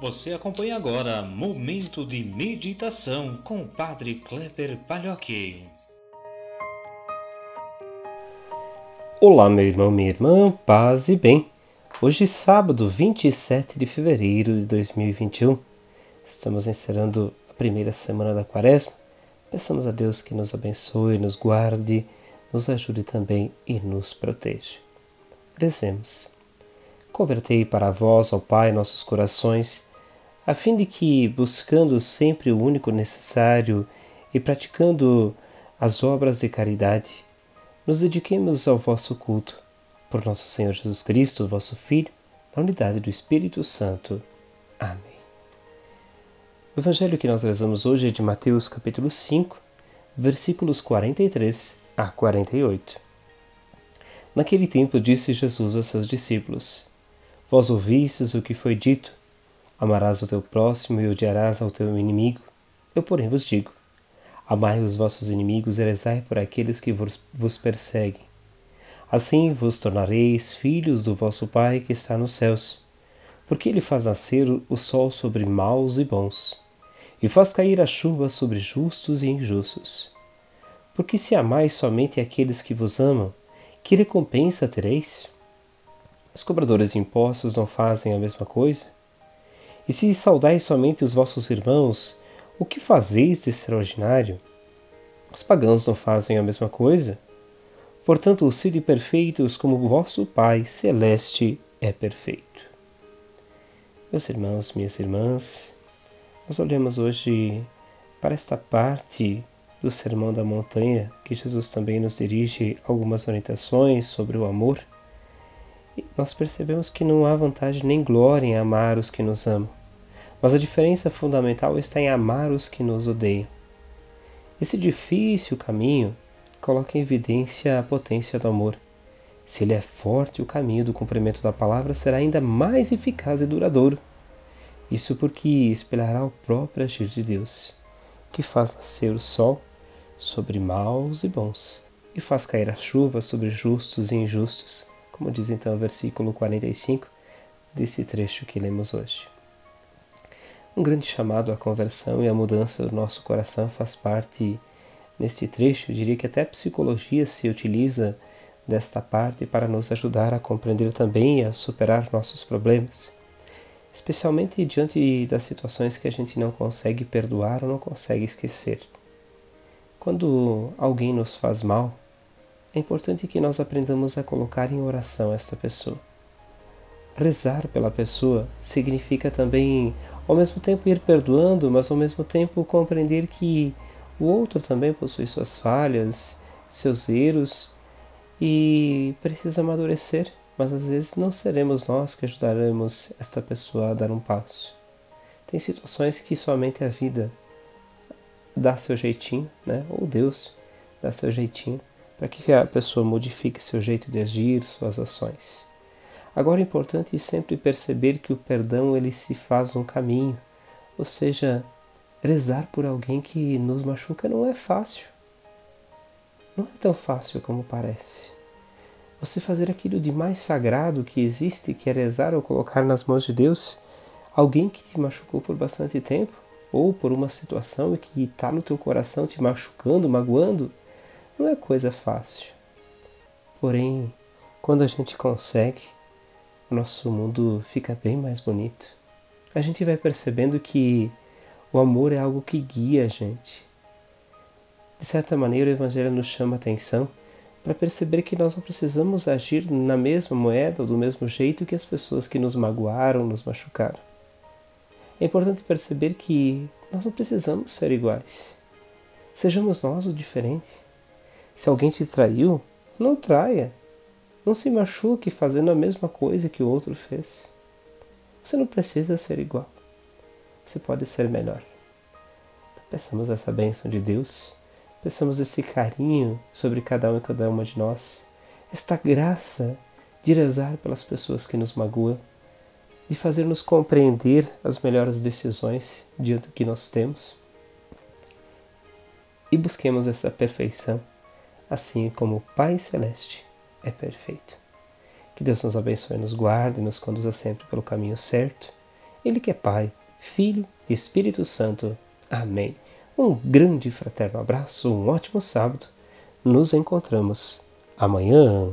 Você acompanha agora Momento de Meditação com o Padre Kleber Palhoque. Olá, meu irmão, minha irmã, paz e bem. Hoje, sábado 27 de fevereiro de 2021, estamos encerrando a primeira semana da quaresma. Peçamos a Deus que nos abençoe, nos guarde, nos ajude também e nos proteja. Rezemos. Convertei para vós, ó Pai, nossos corações, a fim de que, buscando sempre o único necessário e praticando as obras de caridade, nos dediquemos ao vosso culto. Por nosso Senhor Jesus Cristo, vosso Filho, na unidade do Espírito Santo. Amém. O evangelho que nós rezamos hoje é de Mateus capítulo 5, versículos 43 a 48. Naquele tempo disse Jesus a seus discípulos: Vós ouvistes o que foi dito: Amarás o teu próximo e odiarás ao teu inimigo. Eu, porém, vos digo: Amai os vossos inimigos e rezai por aqueles que vos perseguem. Assim vos tornareis filhos do vosso Pai que está nos céus, porque ele faz nascer o sol sobre maus e bons, e faz cair a chuva sobre justos e injustos. Porque se amais somente aqueles que vos amam, que recompensa tereis? Os cobradores de impostos não fazem a mesma coisa? E se saudais somente os vossos irmãos, o que fazeis de extraordinário? Os pagãos não fazem a mesma coisa? Portanto, sede perfeitos como vosso Pai celeste é perfeito. Meus irmãos, minhas irmãs, nós olhamos hoje para esta parte do Sermão da Montanha, que Jesus também nos dirige algumas orientações sobre o amor nós percebemos que não há vantagem nem glória em amar os que nos amam, mas a diferença fundamental está em amar os que nos odeiam. Esse difícil caminho coloca em evidência a potência do amor. Se ele é forte, o caminho do cumprimento da palavra será ainda mais eficaz e duradouro. Isso porque espelhará o próprio agir de Deus, que faz nascer o sol sobre maus e bons, e faz cair a chuva sobre justos e injustos como diz então o versículo 45 desse trecho que lemos hoje. Um grande chamado à conversão e à mudança do nosso coração faz parte neste trecho. Eu diria que até a psicologia se utiliza desta parte para nos ajudar a compreender também e a superar nossos problemas, especialmente diante das situações que a gente não consegue perdoar ou não consegue esquecer. Quando alguém nos faz mal, é importante que nós aprendamos a colocar em oração esta pessoa. Rezar pela pessoa significa também, ao mesmo tempo, ir perdoando, mas ao mesmo tempo compreender que o outro também possui suas falhas, seus erros e precisa amadurecer, mas às vezes não seremos nós que ajudaremos esta pessoa a dar um passo. Tem situações que somente a vida dá seu jeitinho, né? Ou Deus dá seu jeitinho para que a pessoa modifique seu jeito de agir, suas ações. Agora é importante sempre perceber que o perdão ele se faz um caminho, ou seja, rezar por alguém que nos machuca não é fácil. Não é tão fácil como parece. Você fazer aquilo de mais sagrado que existe, que é rezar ou colocar nas mãos de Deus alguém que te machucou por bastante tempo, ou por uma situação que está no teu coração te machucando, magoando, não é coisa fácil. Porém, quando a gente consegue, nosso mundo fica bem mais bonito. A gente vai percebendo que o amor é algo que guia a gente. De certa maneira, o Evangelho nos chama a atenção para perceber que nós não precisamos agir na mesma moeda ou do mesmo jeito que as pessoas que nos magoaram, nos machucaram. É importante perceber que nós não precisamos ser iguais. Sejamos nós o diferente. Se alguém te traiu, não traia. Não se machuque fazendo a mesma coisa que o outro fez. Você não precisa ser igual. Você pode ser melhor. Peçamos essa bênção de Deus. Peçamos esse carinho sobre cada um e cada uma de nós. Esta graça de rezar pelas pessoas que nos magoam. De fazer-nos compreender as melhores decisões diante do que nós temos. E busquemos essa perfeição assim como o Pai Celeste é perfeito. Que Deus nos abençoe, nos guarde e nos conduza sempre pelo caminho certo Ele que é Pai, Filho e Espírito Santo. Amém. Um grande fraterno abraço, um ótimo sábado. Nos encontramos amanhã.